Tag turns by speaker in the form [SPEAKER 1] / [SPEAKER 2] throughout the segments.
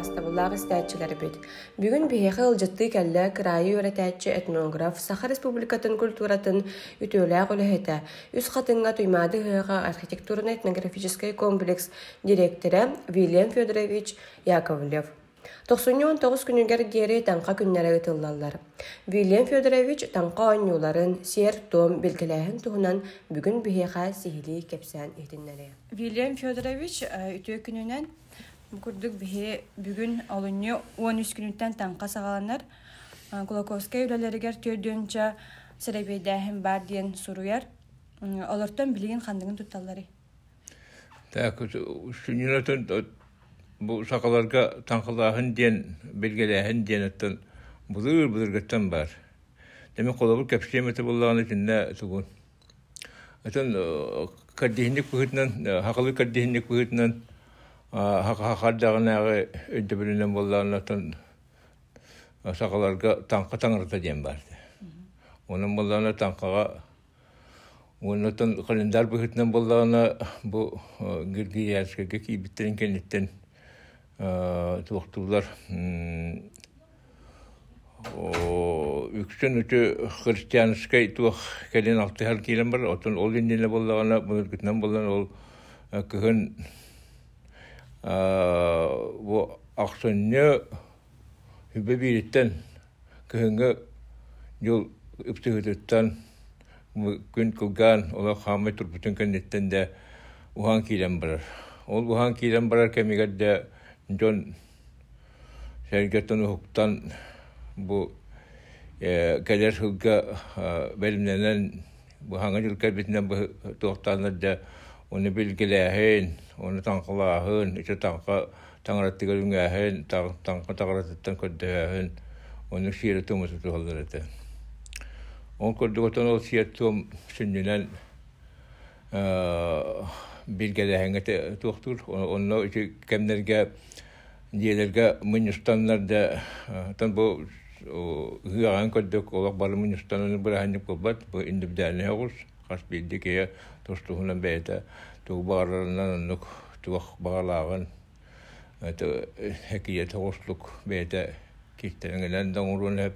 [SPEAKER 1] бастабыллаах истээчилер бит. Бүгүн биһиэхэ ылжытты кэллэ кырайы өретээччи этнограф Саха Республикатын культуратын үтөөлээх үлэһэтэ. Үс хатынга туймаады хыга архитектурно этнографический комплекс директоры Вильям Федорович Яковлев. Тохсуньон тоғыз күнігер диэри таңқа күннәрі ытыллалар. Вильям Федорович таңқа ойнуларын сер том белгіләһін туһунан бүгін биһиэхэ сихили кепсән итиннәре.
[SPEAKER 2] Вильям Федорович үтө күнүнен курдук биһи бүгүн олунню 13 күнүттен таңқа сагаланар. Кулаковская үлелеригер төрдөнчө серебейдәһин бар диен суруяр. Олортон билигин хандыгын тутталлары.
[SPEAKER 3] Так, шүнүнөтөн бу сакаларга таңкылаһын диэн белгелээһин диэн оттон булыр булыргаттан бар деме колобур кепсиемете буллаганы тинне тугун отон кардихинник быһытынан хакылы кардихинник быһытынан хакардагынагы өйдөбүлүнен буллаганы оттон сакаларга таңка таңырта диэн бар онун буллаганы таңкага Оннотон календар быһытынан буллагана бу гиргияскеге кийбиттерин кенниттен туохтуулар үксүн үтү христианскай туох келен алтыхар кийлен бар. Отун ол иннеле боллагана мунургутнан боллан ол кыһын бу аксонньо хүбе бириттен кыһынга жол ыптыгытыттан күн кылган ола хамай турбутун кеннеттен де ухан кийлен барар ол ухан кийлен барар кемигерде John сәргеттен ұхықтан бұ кәлер хылға бәлімненен бұ хаңа жылка бітінен бұ тоқтаныр да оны білгіләхін, оны таңқылахын, іші таңқа таңыраттығылыңәхін, таңқа көддәхін, оны сиері тумысы тұғылыр еті. Он көрдігітен ол сиер тум сүннінен билгеләһәңгә туохтур онно ити кемнерге диелерге мунюстаннар да тан бу гыган көддөк олак бары мунюстанны бер ханып кылбат бу индивидуальный хагус хас билди ке тостугунан бәйта ту барынан нук туах багалаган это хекие тослук бәйта киттереңелән даңурун хеп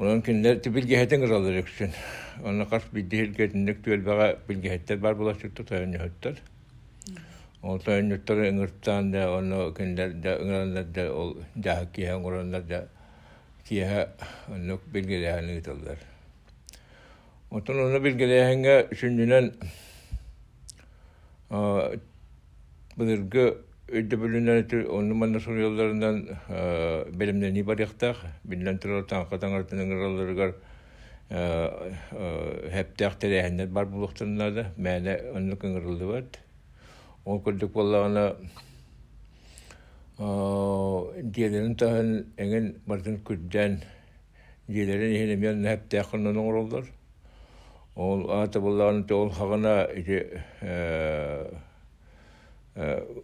[SPEAKER 3] Onun kinler de bilgeheten kıralır. Ona karşı bir değil getinlik tüel bağa bilgehetler var. O ıngırttan da onu kinler de ıngıranlar da ol daha da onu. Ondan onu soruyorlarından belimden ni barıqtaq bilen turar tanqa tangartının ırallargar hep taqtere бар. O kurduk vallahi diğerlerin tahın engin bartın küdden diğerlerin yine men hep taqının orullar. Ol ata vallahi ol hagana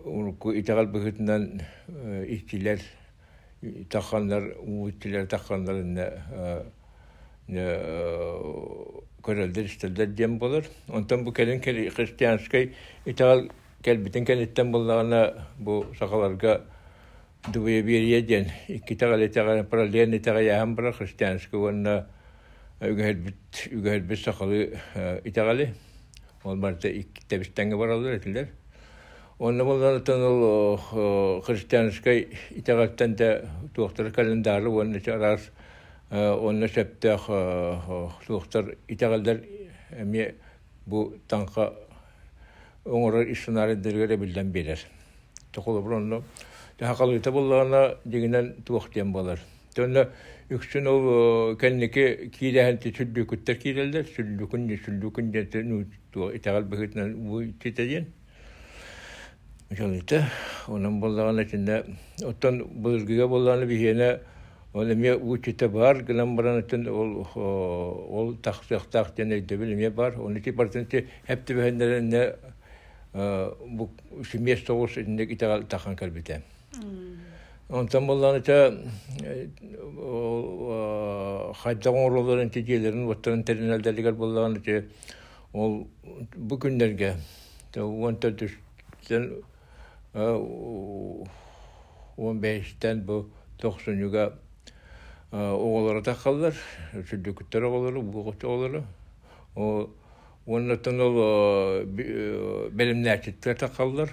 [SPEAKER 3] урку итагал быгытынан ихтилер тахандар уиттилер тахандар не көрөлдер истелдер дем болар онтан бу келин кел христианский итагал келбитин келиттен боллагана бу сакаларга дубе берия ден икки тагал итагал параллель итагал яхам бара христианский онна үгәлбит сакалы итагалы ол барта икки тебистенге баралар этилер Онна болдан ол христианской итагаттан да туохтар календары онна чарас онна септах туохтар итагалдар эми бу танка оңорор ишнары дергере билден берер. Токолу бронно хакалыта боллана дегенен туохтен болар. Төнне үксүн ол кеннеке кийләһен түллү күттер кийләлдер, сүллү күнне сүллү күнне тәну итагал бөгетнән бу титәден. Жалыта, onun bolağın içinde ottan buzgiga bolağını bir yene onu me uçite бар baran için ol ol taksık tak dene de bilme бар Onu ki partenti hep de behenlerin ne bu şimiyet soğus içinde itagal orların tecelerin ottan terminallerler bolağın içe ol bu günlerge de onta düşten 15-тен бу 90-га оголора тақаллар, сүрдүкүттер оголору, бугут оголору. О оннотон ол белимнәчиттер тақаллар.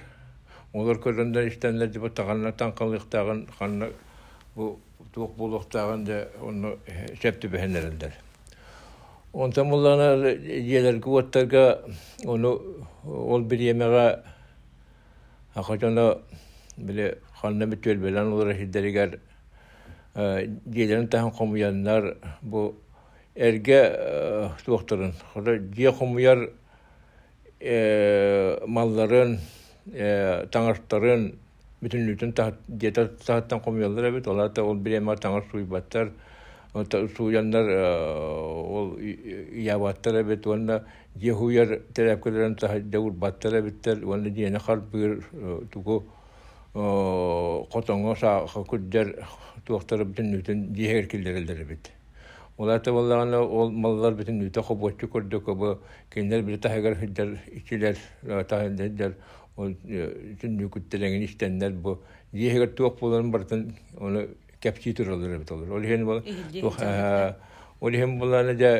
[SPEAKER 3] Олар көрөндө иштенлер дип таганна таңкалыктаган ханна бу тук булуктаган да оны септи бехенерендер. Онта муллана елер гуаттарга оны ол бир емега акачана биле ханна битөл белен олар хиддеригер елерин тахан комуяннар бу эрге туактарын хода же комуяр малларын таңартарын бүтүнлүтүн диета тахаттан комуяллар эбит оларда ол бир эме таңар суйбаттар суяндар ол ябаттар эбит онна жехуяр терапкелерин тахаддаур баттар эбиттер онна диэне хар бир тугу котоңо саха күддер туактары бүтүнлүтүн диэгер килдерелдер эбит Улата боллагана ол маллар битин үтө хобочу көрдө көбө киндер бир тахагар хиддер ичилер тахаддер ол түннү күттелеңин иштеннер бу диэгер туок боларын бартын оны кепчи туралар бит олар. Ол хен бол ол хен болана да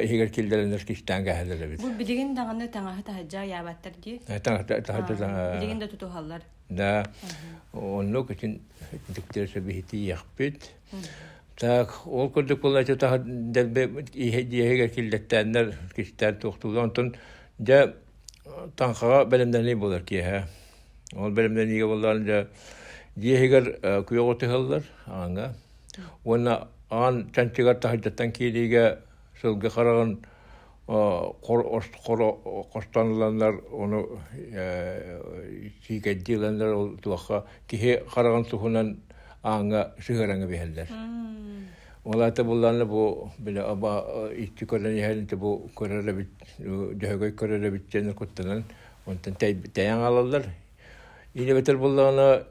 [SPEAKER 3] ихигер килдеренер киштан гаһалар бит.
[SPEAKER 2] Бу билеген даганы таңа ябаттар ди.
[SPEAKER 3] Таңа тахажа.
[SPEAKER 2] Билеген да туту халлар.
[SPEAKER 3] Да. Онно китин диктерсе бихити яхпит. Так, ол көрдүк болача та делбе ihe диегер килдеттенер киштер тохтулан тон да таңхага белемдени болар ки ха. Ол белемдениге болар да диегер күйөгө тыгылдар аңга. Уна ан чанчыгар тахаттан килиге сылга караган костанландар оны сикеддиландар ол туаха кихе караган сухунан аңа сыгыраңа бехелдер. Олата булланы бу биле аба итти көрәне хәлинте бу көрәле бит дөһөгөй көрәле бит тен куттанан онтан таян алалар. Ине бетер булланы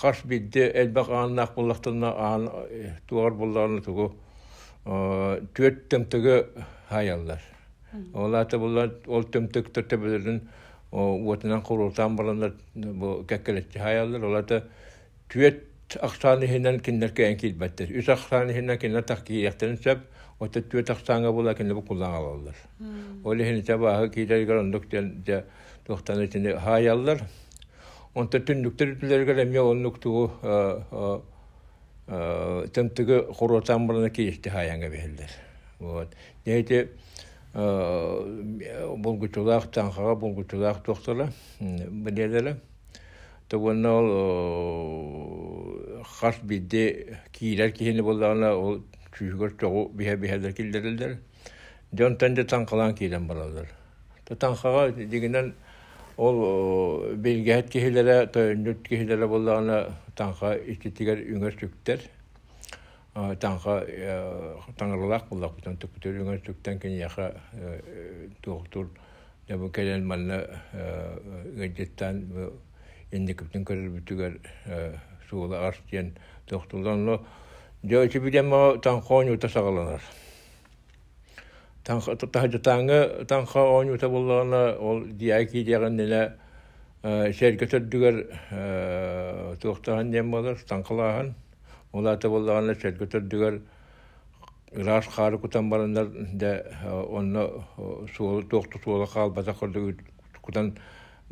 [SPEAKER 3] хаш бидде элбак аннак буллактына ан туар булланы тугу төт темтеге хаяллар. Олата буллар ол темтек төтөбөлөрүн уотынан курултан баландар бу кеккелетчи хаяллар. Олата төт аксаны хинен киннер кәен килбәттер. Үс аксаны хинен киннер тахки яктырын сөп, ота төт аксанга була киннер бу куллан алалар. Ол хин чаба кидер горондук те тохтан ичинде хаяллар. Онта түндүктер түләргә ләм оннук тугу темтеге курултан баланы киешти хаянга бехелдер. Вот. Нейте булгучулак таңхага булгучулак тохтала билелеле. Тогонна ол хас бидде киилер кихини боллағына ол чүйгөр тоғу биһэ биһэлер килдерилдер. Жон тенде таңқалан киилен балалар. То таңқаға дегенен ол белгәһет кихилере, тойнут кихилере боллағына таңқа ичитигер үңер сүктер. Таңқа таңырлақ боллақ бутан түктер үңер сүктен кен яха туқтур. Дәбу келен манна көптен көрір бүтігер но жойчы биден ма таңқа ойнута сағаланар. Тахажы таңы таңқа ойнута боллағына ол дияки деген неле сәргі түрдігер тоқтаған ден болар, таңқалаған. Ол аты боллағына сәргі түрдігер Рас қары күтан барандар да онны суылы тоқты суылы қалбата құрды күтан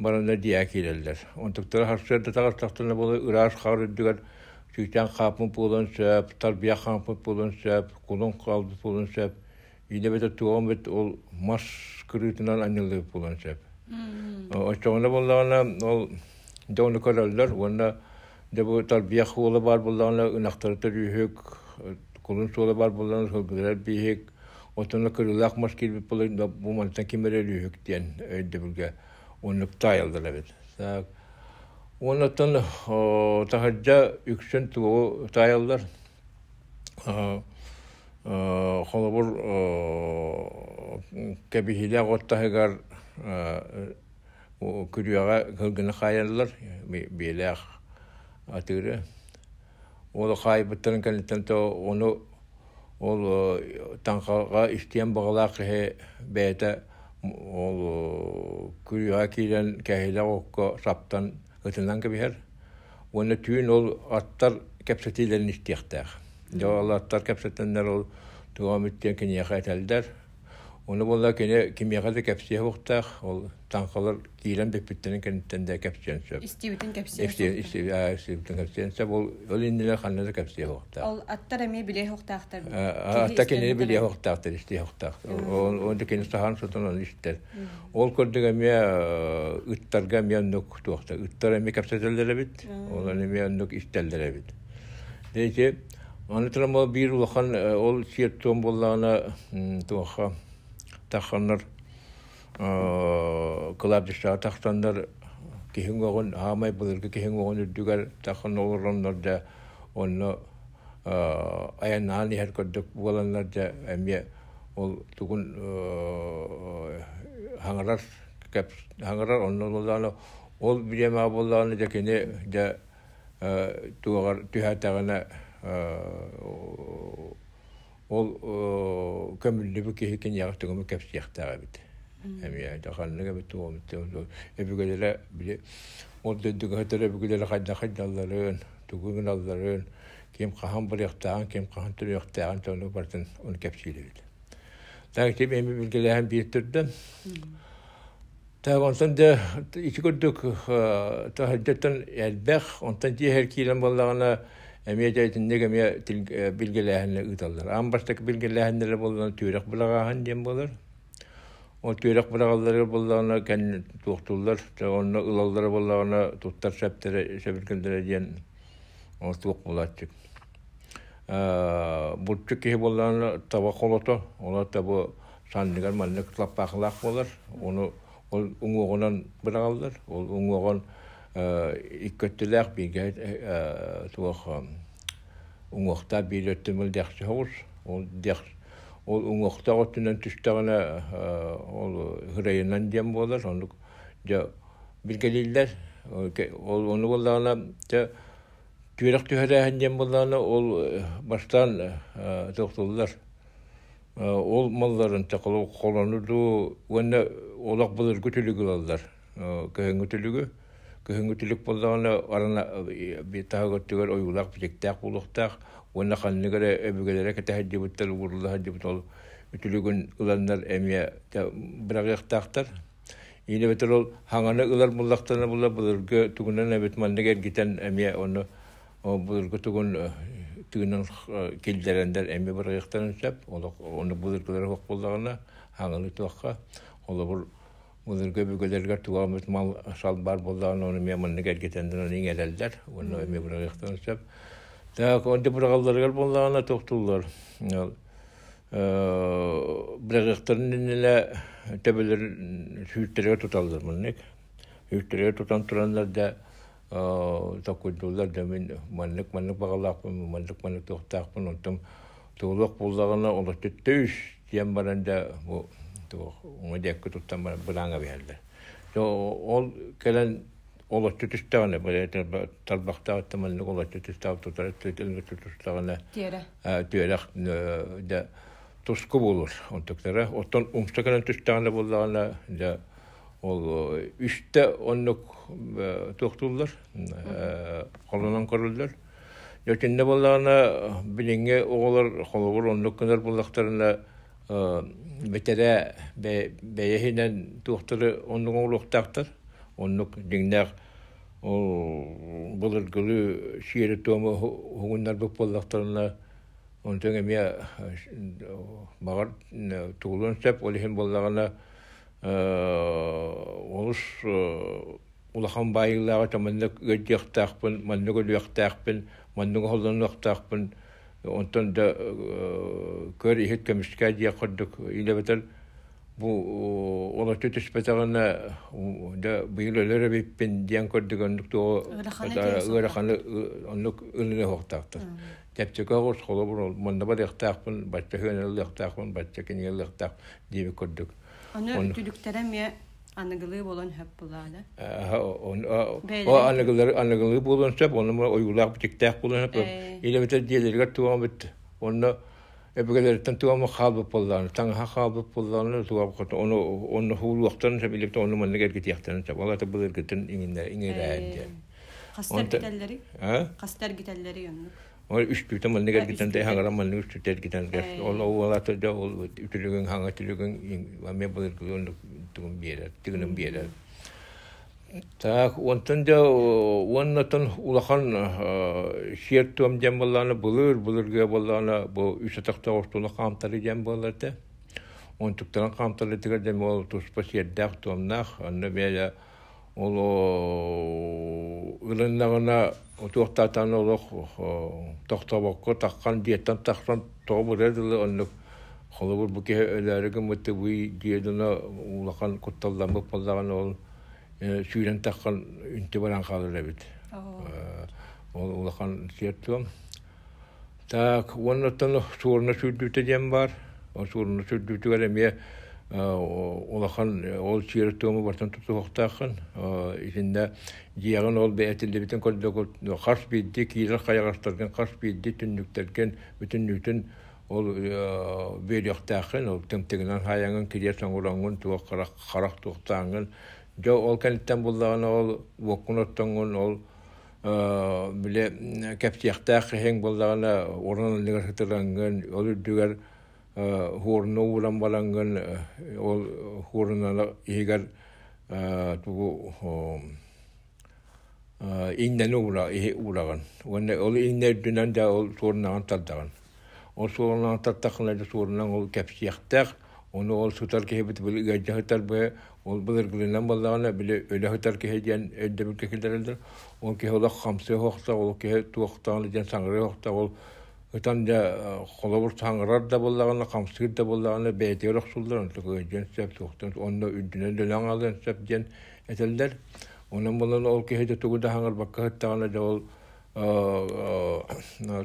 [SPEAKER 3] баранда дия килеллер. Онтуктар харсырда тагар тахтына болы ыраш харыдыгар чүйтен капын пулын сөп, тарбия капын пулын сөп, кулун калды пулын сөп. Иде бете туган бет ол мас кырытынан анылы пулын сөп. Очоғына болдағына ол доны көрөлдер, онда да бу тарбия хулы бар болдағына ынақтарды үйhек, кулун суолы бар болдағына хылгылар бейhek, отына кырылақ мас келбіп болы бу мантан білге. оннук тайылдыла бит. Так. Оннотон тахаджа үксен тугу тайылдар. Холобур кебихиле готтахыгар күрüяга кылгыны хаяллар белек атыры. Ол хайбыттарын кәлеттен то оны ол таңқаға истен бағалақ бәйті ол күрüя килен кәһиле окко саптан ытынан кебихер уонна түүн ол аттар кепсетилерин истиэхтээх жоолла аттар кепсетеннер ол тугамыттен кинияха этэлдер Оны болла кене кимияга кепсие хуктах, ол танкалар кийлен беппиттен кенттен де кепсиен сөп. Исти а истибитен кепсиен сөп ол ол ханна кепсие хуктах.
[SPEAKER 2] Ол аттар эми биле хуктахтар.
[SPEAKER 3] Ата кене биле хуктахтар исти хуктах. Ол ол кене сахан ол истер. Ол көрдүгө ме ыттарга мен нук туакта. Ыттар эми кепсетелдер бит. Ол бит. Дейте трама бир улахан ол туаха таханнар кылап диша тахтандар киһин огон аамай былыргы киһин огон үрдүгер тахан олороннор да онно аяннаан ихер көрдүк буоланнар да эмие ол тугун хаңарар кеп хаңарар онно боллаана ол билема боллаана да кене да тугар түһәтәгенә ол көмүллүбү киһикен ягыктыгымы кепсияхтаага бит эмия даханныга бит туомут эбүгелере били ол дөдүгөтөр эбүгелере хайда хайдалларын тугугун алларын ким кахан буряктаган ким кахан түряктаган тону бартын onu кепсийлебит так тем эми билгелеһен бииртирдим Так онтан да ичи көрдүк тахаджаттан элбэх онтан жиһер киилен боллагана эмиэтейтин неге билгелээхинне ыталлар ам бастак билгелээхиннере боллана түйрек булагаахан диэн болар ол түйрек булагаллары боллагана кен туохтуллар онно ылаллары боллагана туттар септере себиргендере диэн ол туох булатчык бурчук киһи боллагана таба холото ола табы саннигар маннык лаппаахылаах болар ону ол уңуогунан булагаллар ол уңуогон иккөттүлээх биге туох уңохта биилөттүмүл дехчи хоус ол дех ол уңохта оттунан түстэгэнэ ол хырайынан диэн болар онук жа билгелиллер ол ону боллагана жа түөрек түһэрээхэн диэн боллагана ол бастан токтуллар ол малларын тақылу қолануду уонна олақ былыр күтүлүгү алдар көһөңгү түлүгү көһүнгүтүлүк боллагана арана битаагөттүгөр оюлак билектаак булуктаак уонна ханныгара эбүгелере кетэхэддибыттар уурулаһаддибыт ол үтүлүгүн ыланнар эмия бирагыяктаактар ине бетер ол хаңаны ылар буллактана була эмия ону килдерендер эми бирагыяктан сөп ону Мулырга бүгөлерге тугамыз мал сал бар болдан оны мен мынны келгетенден оны иңелелдер. Оны эме бурагыктан сөп. Так, онда бурагалларга боллагана токтулар. Бурагыктарын неле төбөлөр сүйүттерге туталдар мыннык. Сүйүттерге тутан турандар да такуйдулар да мен маннык маннык багалаакпын, маннык маннык токтаакпын, онтом туулук боллагана олар төттөйүш диэн баранда бу таманны олар түтістағы тұтар, түтіліңі түтістағаны түйерек да туску болыр. Онтықтары, оттан умстакынан түстағаны болағаны да ол үшті оннық тоқтулар, қолынан көрілдер. Бетере бэйэһинэн туохтары оннук оңлуктаактар оннук диңнээх ол былыргылы сиэри туома хугуннар бып боллактарына онтон эмиэ багар туулун сеп олихин боллагана олус улахан байыллаага таманнык ыдьяхтаахпын маннук үлүяхтаахпын маннук холлонуахтаахпын онтон да көр ихет көмүскә дия илебетер бу ола төтөс бетагана да быйлылары биппен диан көрдүк ондук ыраханы ондук ылыны хоктакты тепчека гос холо бу монда бар яктакпын хөнел яктакпын кенел яктак диби көрдүк
[SPEAKER 2] Түлүктере ме аныгылы болон хөп булады.
[SPEAKER 3] О аныгылы аныгылы болон сөп, оны ойгулак битектак болон хөп. Иле бит диелерге туган бит. Оны эбегелерден туама халбы болланы таңха халбы болланы туа кото оны оны манна герге тияктан чап алата былыр гитен иңинне иңирәнде
[SPEAKER 2] Хастар
[SPEAKER 3] Онта-
[SPEAKER 2] гитәлләри.
[SPEAKER 3] а
[SPEAKER 2] Хастар гитәлләри янны.
[SPEAKER 3] ол үстүтә манна
[SPEAKER 2] Ә,
[SPEAKER 3] герге тенде
[SPEAKER 2] үстүтә.
[SPEAKER 3] хаңара манна үстүтә гитен
[SPEAKER 2] Әй.
[SPEAKER 3] ол ол алата да ол үтүлүгүн хаңа аме былыр тугун биерер тигинен биерер Так, онтан да оннатан улахан шертуам дем болланы булыр, булырга болланы бу үш атакта ортула камтары дем болларды. Он туктан камтары тигер дем ол туспа шердак туамнах, анна бея ол ылыннагына туктатан олох тохтобокко таккан диеттан таккан тобуредылы оннук холобур буке өләрігі мұтты бұй диедіна улахан құтталдан бұп болдаған ол сүйрен таққан үнті баран қалыр әбіт. Ол улахан сиеттуам. Так, оннаттан суырына сүрдүті дем бар. Ол суырына сүрдүті бар әме улахан ол сиеттуамы бартан тұту хоқтақын. Исінде жиягын ол кейлер қаяғастардан қас бейді, түндіктерген бүтін нүтін ол бөйрөктаахын ол тымтыгынан хаяңын кирия соңураңын туа карак карак туктааңын жо ол кенттен буллаган ол воккуноттоңун ол биле кептияктаах хең буллагана орнан лигер хытырангын ол хуурну улан балангын ол хуурнана игер тугу иннен ол да ол талдаган. Ол суурнан таттакына да суурнан ол кепсияктак оны ол сутар кебит бил гажахтар бе ол билер гүлнен баллагана биле өле хатар кеһеден өддө бил кекилдердер ол ке ола хамсы хохта ол ке туактан ден саңры хохта ол Өтен де холобур саңырар да боллагана, камсыр да боллагана төгөжен сеп туктан, онда үддүнө дөлөң алын сеп ден этелдер. Онан болан ол тугуда хаңар бакка хаттагана да ол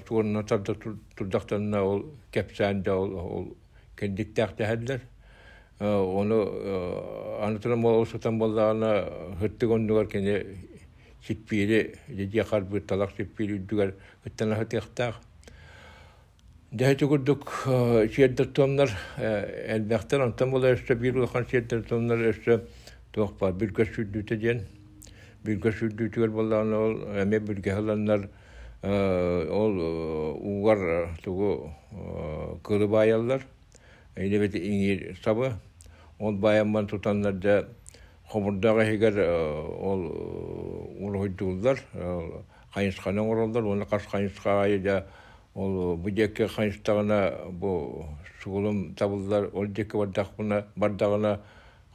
[SPEAKER 3] туурна тарда турдактанна ол кепсән да ол ол кендиктәк тәһәдләр. Оны ол сутан боллагана хыттыгондугар кене сиппири, дедия харбы талак сиппири үддүгәр хыттана бир улахан бир бир көсүдүтүгөр боллан ол эме бир гәһләннәр ол угар тугу баяллар әйне бит иңир сабы ол тутаннар да хомурдага хигер ол уройдулар кайынсканы оролдар оны каш кайынска да ол бу жеке кайынстагына бу суулум табылдар ол бардагына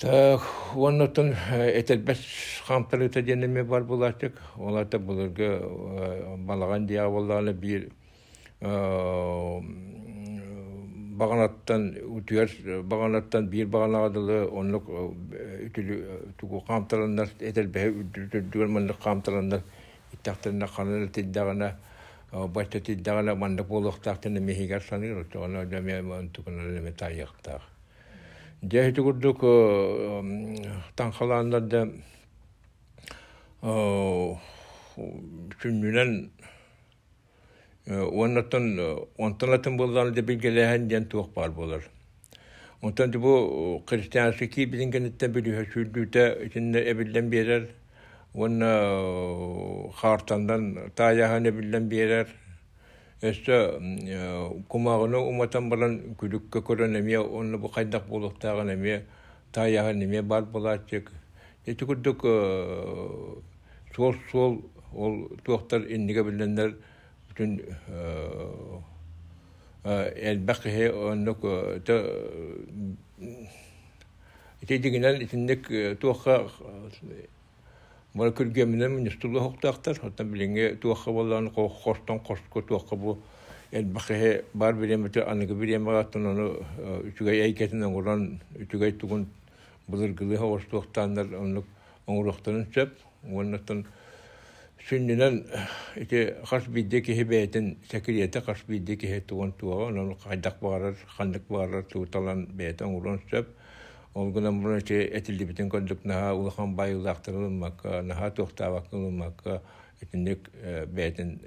[SPEAKER 3] Так, оннотон этелбес хамтарыта денеме бар булачык. Оларда булырга балаган дия болланы бир баганаттан үтүер баганаттан бир баганадылы онлук үтүлү тугу камтарындар этелбе үтүгөр мандык камтарындар иттактарына каныл тиддагана башта тиддагана мандык болуктактын мехигер саныр. Оны да мен тугуна неме таяктак. Дәһите күрдүк таңхалаандарда сүннүнен оннотон онтонатын болланы да билгелэһэн диэн туох бар болар. Онтон бу христиансы ки бидин генеттен билүһэ сүрдүүтэ итинне эбиллен берер. Онна хартандан берер. Эссе кумагыны уматан баран күлүккө көрөн эме онны бу кайдак болуктаган эме таяһан эме бар булачык. Эти күрдүк сол сол ол туактар инниге билендер бүтүн элбакы оннук ите дигинен итинник туакка Мара күргеминен мен стулы хоқтақтар, хаттан билинге туаққа болланы қостан қостко туаққа бу. Элбақы бар биремете аныгы биреме гаттан оны үчүгай әйкетинен уран үчүгай тугун булыргылы хоос туақтандар онлук оңуруқтарын сөп уоннаттан сүннүнен ити хас бидде киһи бээтин секириэте хас бидде киһи туган туага онон хайдак багарар хандык багарар тууталан бээтин оңурун сөп ол гынан буна ити этилдибитин көндүк наха улахан байылаактырылмакка наха туохтаабаккылымакка итинник бээтин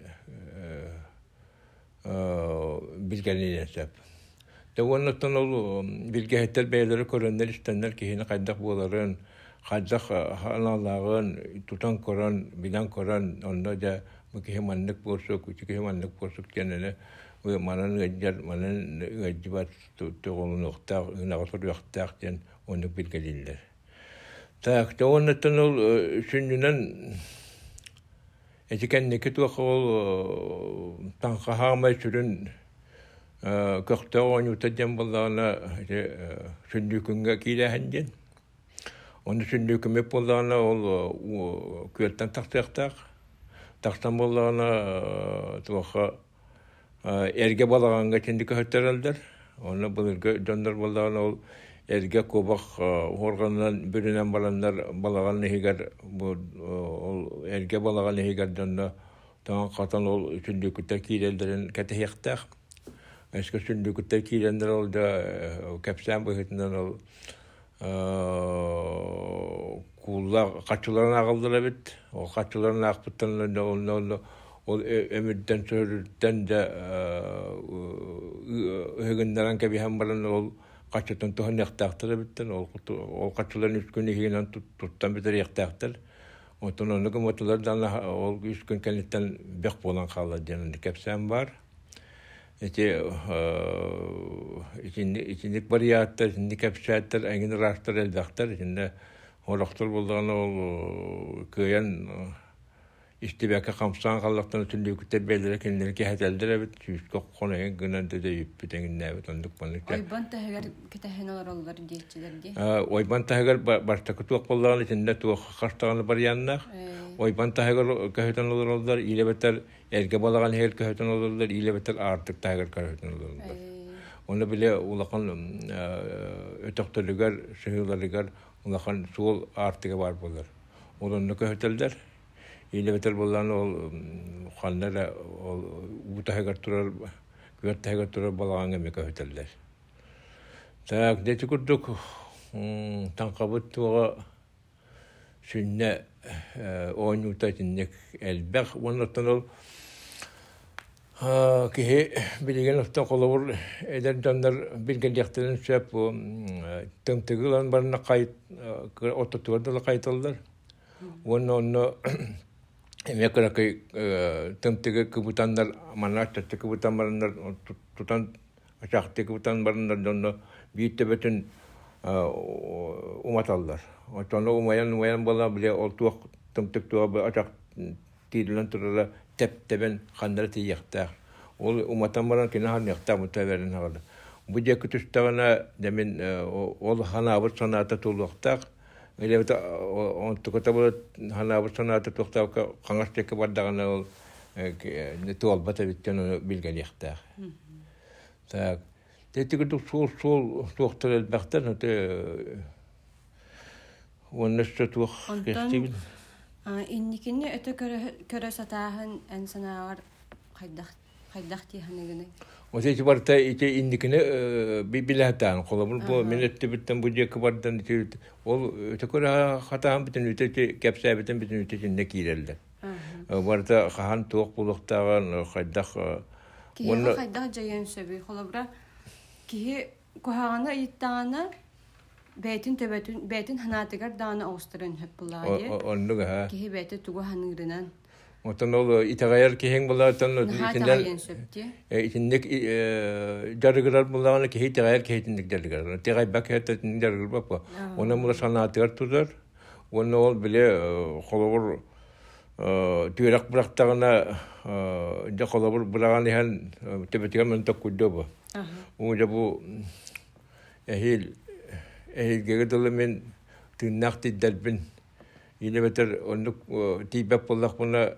[SPEAKER 3] билгенинен сөп Тәуаннаттан ол билгәһеттер бәйләре көрәннәр истәннәр киһине кайдак буларын, кайдак ханалагын тутан коран, билан коран, онда да бу киһи маннык булса, күче киһи маннык булса кенене, у манан гәҗәр, манан гәҗибат тугын нокта, нагатыр яктак ден оны билгәлиләр. Так, тәуаннаттан ол сүннән Этикеннеки туох ол танхахамай сүрүн көктө онута дем боллаана сүндүкүнгө киилэхэн ден оны сүндүкүмө боллаана ол күөттен тахтыактаак тахтан боллаана туаха эрге балаганга тенди көһөттөрөлдөр оны былыргы дондар боллаана ол эрге кубак хорганнан бүрүнен баландар балаган нехигер ол эрге балаган нехигер донно таан катан ол сүндүкүттер киилелдерин кэтехиактаак Эске сүндүкүттер киилендер ол да кәпсән быһытынан ол куулла качыларын агылдыра бит. Ол качыларын акпыттан ол ол өмүттен сөрүттен да өгүндөрөн кеби хам баран ол качытын тохон яктактыр биттен ол качыларын үскүн ихинен туттан битер яктактыр. Отон оны көмөтөлөр да ол үскүн кенеттен бек болан калды дenen кепсән бар. эти итинник вариаттар итинник орохтор булдаган ол истибәкә камсан халлактан түндүктер белдере кендер кәһәтелдер бит сүскө конең гынан да юп битен нәбит ондук банлык
[SPEAKER 2] Ойбан тәһәгәр китәһен олар диетчиләргә.
[SPEAKER 3] ойбан тәһәгәр башта күтүк булдаган итинде тук хастаган бар яннах ойбан тәһәгәр кәһәтен олар илебеттер эрге балаган хел көһөтөн ололлар илебетер артык тагыр көһөтөн ололлар оны биле улахан өтөктөлүгөр сыгыларыгар улахан суол артыга бар болар олонну көһөтөлдер илебетер боллан ол ханнара ол утахагар турар күөттахагар турар балаган эме көһөтөлдер так дети курдук таңкабыт туга сүнне ойнута тиннек элбэх. Оннотон ол киһи билигин оста колобур эдер билгелиэхтерин сөп тымтыгылан барына уонна онно тымтыгы кыбутандар манаттатты кыбутан барындар тутан ачакты кыбутан барындар донно бииттебетин уматалдар отоно умаян умаян бола биле ол туак тымтык туа ачак тиилен турара тәптәбен хандара тияқтақ. Ол уматан баран кена хан яқта мутаверин хагада. Бу же күтүстәгәнә дәмен ол ханабыр саната тулуктак. Эле бит он туката бу ханабыр саната туктак каңаш теке бардагана ол не туал бата биттен билген яқта. Так. Тетиге ду сул сул туктар элбәхтер, те Оннэсчэ тух кестибин.
[SPEAKER 2] Инникинне өтө көрө сатааһын эн санаавар хайдах тиһаныгыны.
[SPEAKER 3] Вот эти барта эти индикине билетан колобун бу минетте биттен бу жек бардан ол өтө көрө хатаан битен үтө кепсә битен битен үтө не кирелде. Барта хаан туок булуктаган хайдах
[SPEAKER 2] Киһи хайдах жайын сөбү холобра киһи кухагана иттагана бәйтин төбәтин бәйтин ханаатыгар даана оостарын хөп булаади.
[SPEAKER 3] Оннуга ха.
[SPEAKER 2] Киһи бәйте тугу ханыңрынан.
[SPEAKER 3] Отон ол итагаяр киһең булаатан
[SPEAKER 2] Итиннен сөпти.
[SPEAKER 3] итинник жарыгырар булаган киһи итагаяр киһитинник жарыгырар. Тегай бак хәтәтин жарыгыр бапа. Оны мула тузар. Оны ол биле холовур түйрәк бырактагына да холовур булаган иһан төбәтигә мен токкуддо бу. Ул бу эхил эхилгеге дылы мен буллак буна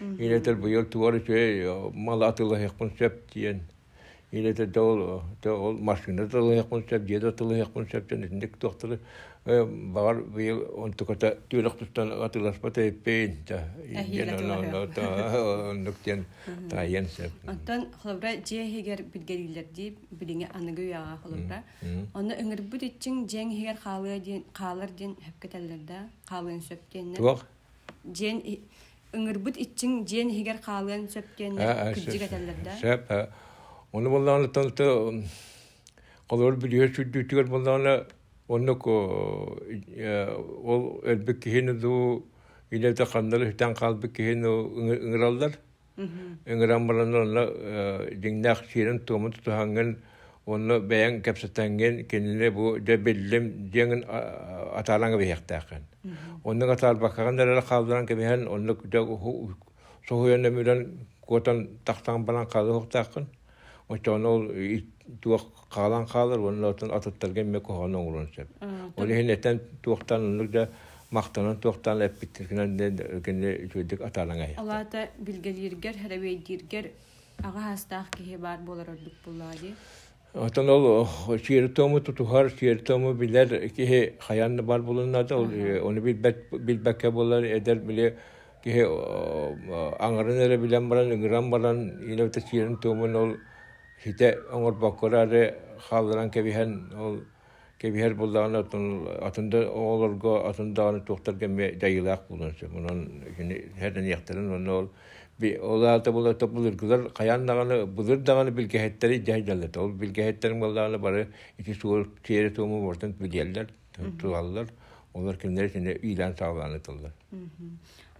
[SPEAKER 3] диен илетер быйыл туар че мал атылы хекпун сеп диен илете дол дол машина тылы хекпун сеп деда тылы хекпун сеп ден индик тохтыры багар быйыл он туката түлек тустан атылас пата пейн та ген но та нуктен та ен сеп
[SPEAKER 2] Онтон холобра же хигер билгерилер ди билиңе аныгы яга холобра. Оны өңөр бут ичиң жең хигер халы ден халар ден хепкетеллерде халын сөптенне.
[SPEAKER 3] туак
[SPEAKER 2] Жен өңөр бут ичиң жен хигер халын сөптенне күҗигетеллерде.
[SPEAKER 3] сеп оны болланы тонто колор билиyor сүддүтүгөр болланы оннук ол элбек кихини ду илете кандалы хитан калбык кихини ыңыралдар ыңыран баран онна тууму онно бэйэн кэпсэтэнген кениле бу де биллим диэңин аталаңа бэйэхтээкэн оннук атаал баккаган дэрэлэ калдыран кебиһэн оннук де соһуйанна мүрэн куотан тахтаан балан калы хуктаакын Очон ол туох каалан каалар онно отон атыттарга ме кохон оңрун сеп. Ол хин этен туохтан оннук да мактанан туохтан эппиттиргенен де кенне чөйдик аталаңа.
[SPEAKER 2] Алата билгелиргер херебейдиргер ага хастаах кихи бар болар.
[SPEAKER 3] Отон ол сиертому тутухар сиертому билер ки хаянны бар булуннада ол оны билбекке болар эдер биле ки аңарын эре билен баран ыңыран баран илебте сиерин томун ол хите оңор баккораре халларан кебиһен ол кебиһер буллаган атын атында оолорго атындаганы туохтарга ме дайылаак булунса мунун кини херден яктарын оны ол оларда була топулur кызар каян даганы булыр даганы билгехеттери жайдалат ол билгехеттерин буллаганы бары ити суол тиере туаллар олар кимдер сине үйлән сагланытылар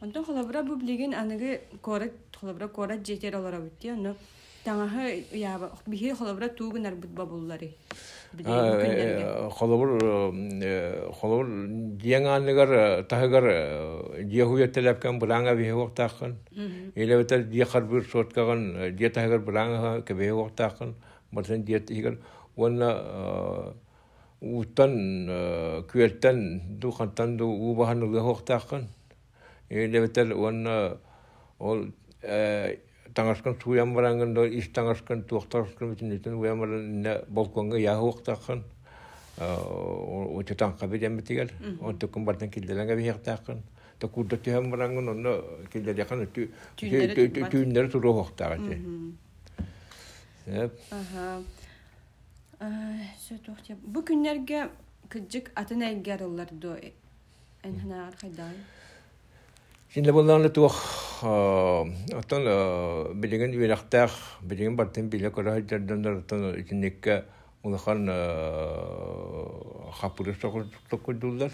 [SPEAKER 2] Онтон холобра бу билеген аныгы корат холобра корат жетер олара битти. Оны таңаһы яба бихи холобра тугунар бутба буллары.
[SPEAKER 3] холобур холобур диэңаанныгар таһыгар диэхуйеттелепкен булаңа биһи уохтааххын илебетер диэхар бир суоткаган диэ таһыгар булаңа кебиһи уохтааххын барсын диэ тигер уонна уттан духантан ду убахан улы уохтааххын илебетер уонна ол таңаскан суян баранган до ис таңаскан туохтарскан битинитен уян баран балконга яхы уохтааххын өтө таңка биден битигер он тукун бартан килделенге бихиктааххын та курда тиһэн баранган онно килделякан түйүннер туру уохтаага
[SPEAKER 2] Аха. Сөтөхтә. Бу күннәргә кыҗык атын. Энхнаар хайдай.
[SPEAKER 3] Синде булланы туох отон билеген үйрәхтәх билеген бартын биле кора хәҗәрдән дәртен икенлеккә улахан хапуры сокудулар.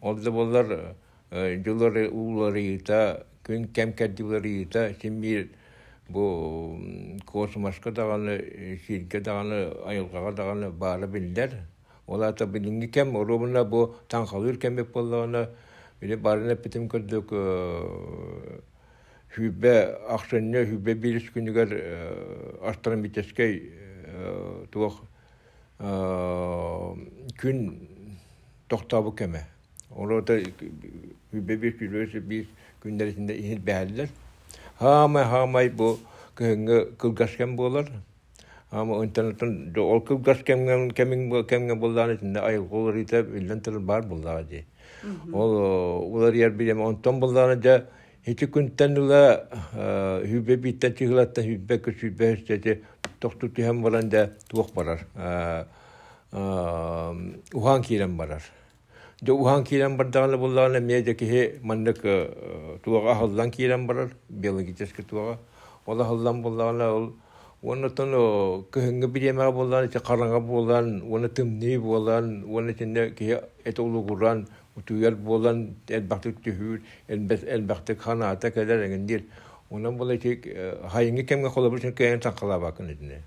[SPEAKER 3] Олда буллар җыллары уллары ита күн кем кәдиләре ита симбир бу космоска даганы сирке даганы айылгага даганы бары билдер. Олата билинги кем робуна бу таңкалыр кем боллагана Били барына питим көрдүк хүбе аксынны хүбе бирис күнүгөр астырын битескей туох күн токтабы кеме. Оларда хүбе бир күлөсү бир. Хамай бу көнгө кылгашкан болар. Илентер бар булар ди. Ол улар яр билем онтон булланы да хити күнтен ула хүбе биттен чыгылатта хүбе күсүбе сете токту тиһәм баран да туох барар. Ухан кирен барар. Де ухан кирен бардаганы булланы меде ки мандык туага халлан кирен барар, биологически туага. Ола халлан булланы ол Оны тоно көхөнгө биреме болан, че караңга болан, оны тымны болан, оны тенде ки этолу гуран, утуяр болан, элбактык түһүр, элбактык ханата кадер энгендир. Онан бола че хайыңы кемге колобур чен кайын такала бакын идине.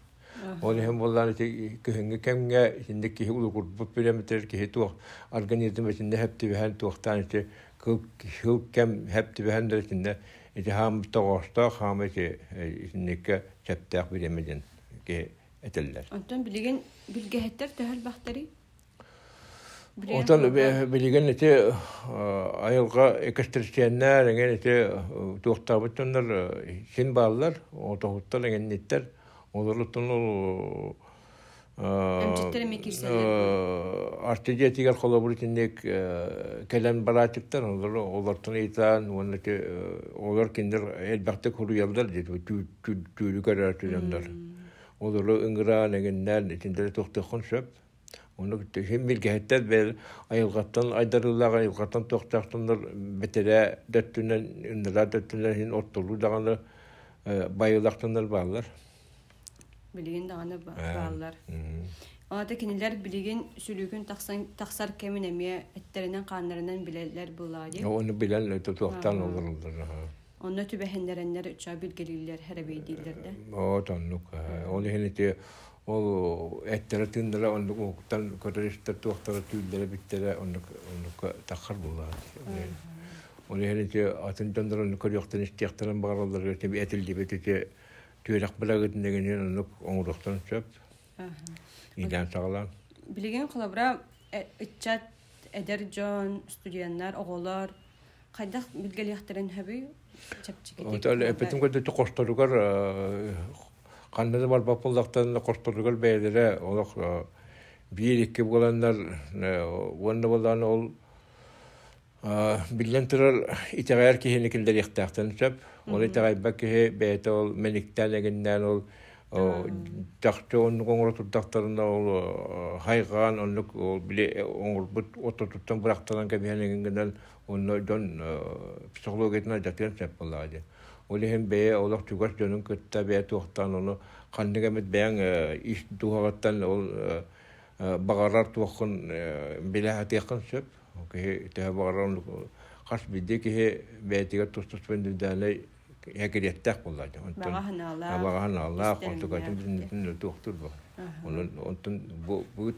[SPEAKER 3] Ол hem bollan ite köhünge kemge şimdi ki ulu kurbup bilemeter ki hetu organizm içinde hep tiben tuğtan ite kıl kıl kem hep tiben der içinde ite ham toğosta ham ite içindeki çeptak bilemedin ki eteller.
[SPEAKER 2] Онтон билигин билгеһеттер төһөл бахтары.
[SPEAKER 3] Отан билеген ите айылга экстерченнер, эген ите туктабыттандар син баллар, отохуттар эген ниттер, олоруттун ол
[SPEAKER 2] Эмчеттер эме кирселер.
[SPEAKER 3] артидия тигер холобур тиндек келен баратиптар, олар олартын те олар киндер элбакты куруялдар дит, түйүлү көрөр Олар ыңгыра негеннер, тиндер тохтохун сөп. Оны hem bilgehetler bel ayılgattan aydarılagan ayılgattan toktaqtanlar betere döttünen ünlüler döttünen hin ottulu dağını bayılaqtanlar bağlar.
[SPEAKER 2] Билигин даганы баалар. Ата кинилер билигин сүлүгүн таксар кемин эме эттеринен каннарынан билелер булады.
[SPEAKER 3] Onu bilen toqtan olurlar.
[SPEAKER 2] Онно түбэһэннереннер үча билгелилер.
[SPEAKER 3] Onu henete ол эттері тындыра онлук уктан көтөрүстөр туактары түйүлдөрө биттере онлук онлук такар булат. Оны хенете атын тондор онлук көрөктөн истияктарын багаралар те этил дибетете түйрак билагыт деген онлук оңуруктан чөп. Идан сагалан.
[SPEAKER 2] Билигин кылабыра иччат эдер жон хөбүй чепчики.
[SPEAKER 3] Отол эпетим көтө кошторугар Бар бапылдақтан қошторгал бәйдері олық бир икки боландар онда болан ол билен тұрар итағайар кихини килдер яқтақтан сөп ол итағайба кихи бәйті ол мениктен егінден ол тақчы он оңыр тұрдақтарында ол хайған ол біле оңыр бұт отыр тұттан бұрақтардан кәбіген егінден оны дон психологиятына жатқан сөп болады Olak tugas dönün köttä be tuohtaan onu kanniga met beang is tuhagattan ol bagarar tuohkun bile hatiakan söp. Okei, tehdä bagarar kas bidde ki he be tiga tustus pendu dale häkirjettää kullaita.
[SPEAKER 2] Bagahan Allah.
[SPEAKER 3] Bagahan Allah, on tukatin bin tuohtur ba. On on bu bu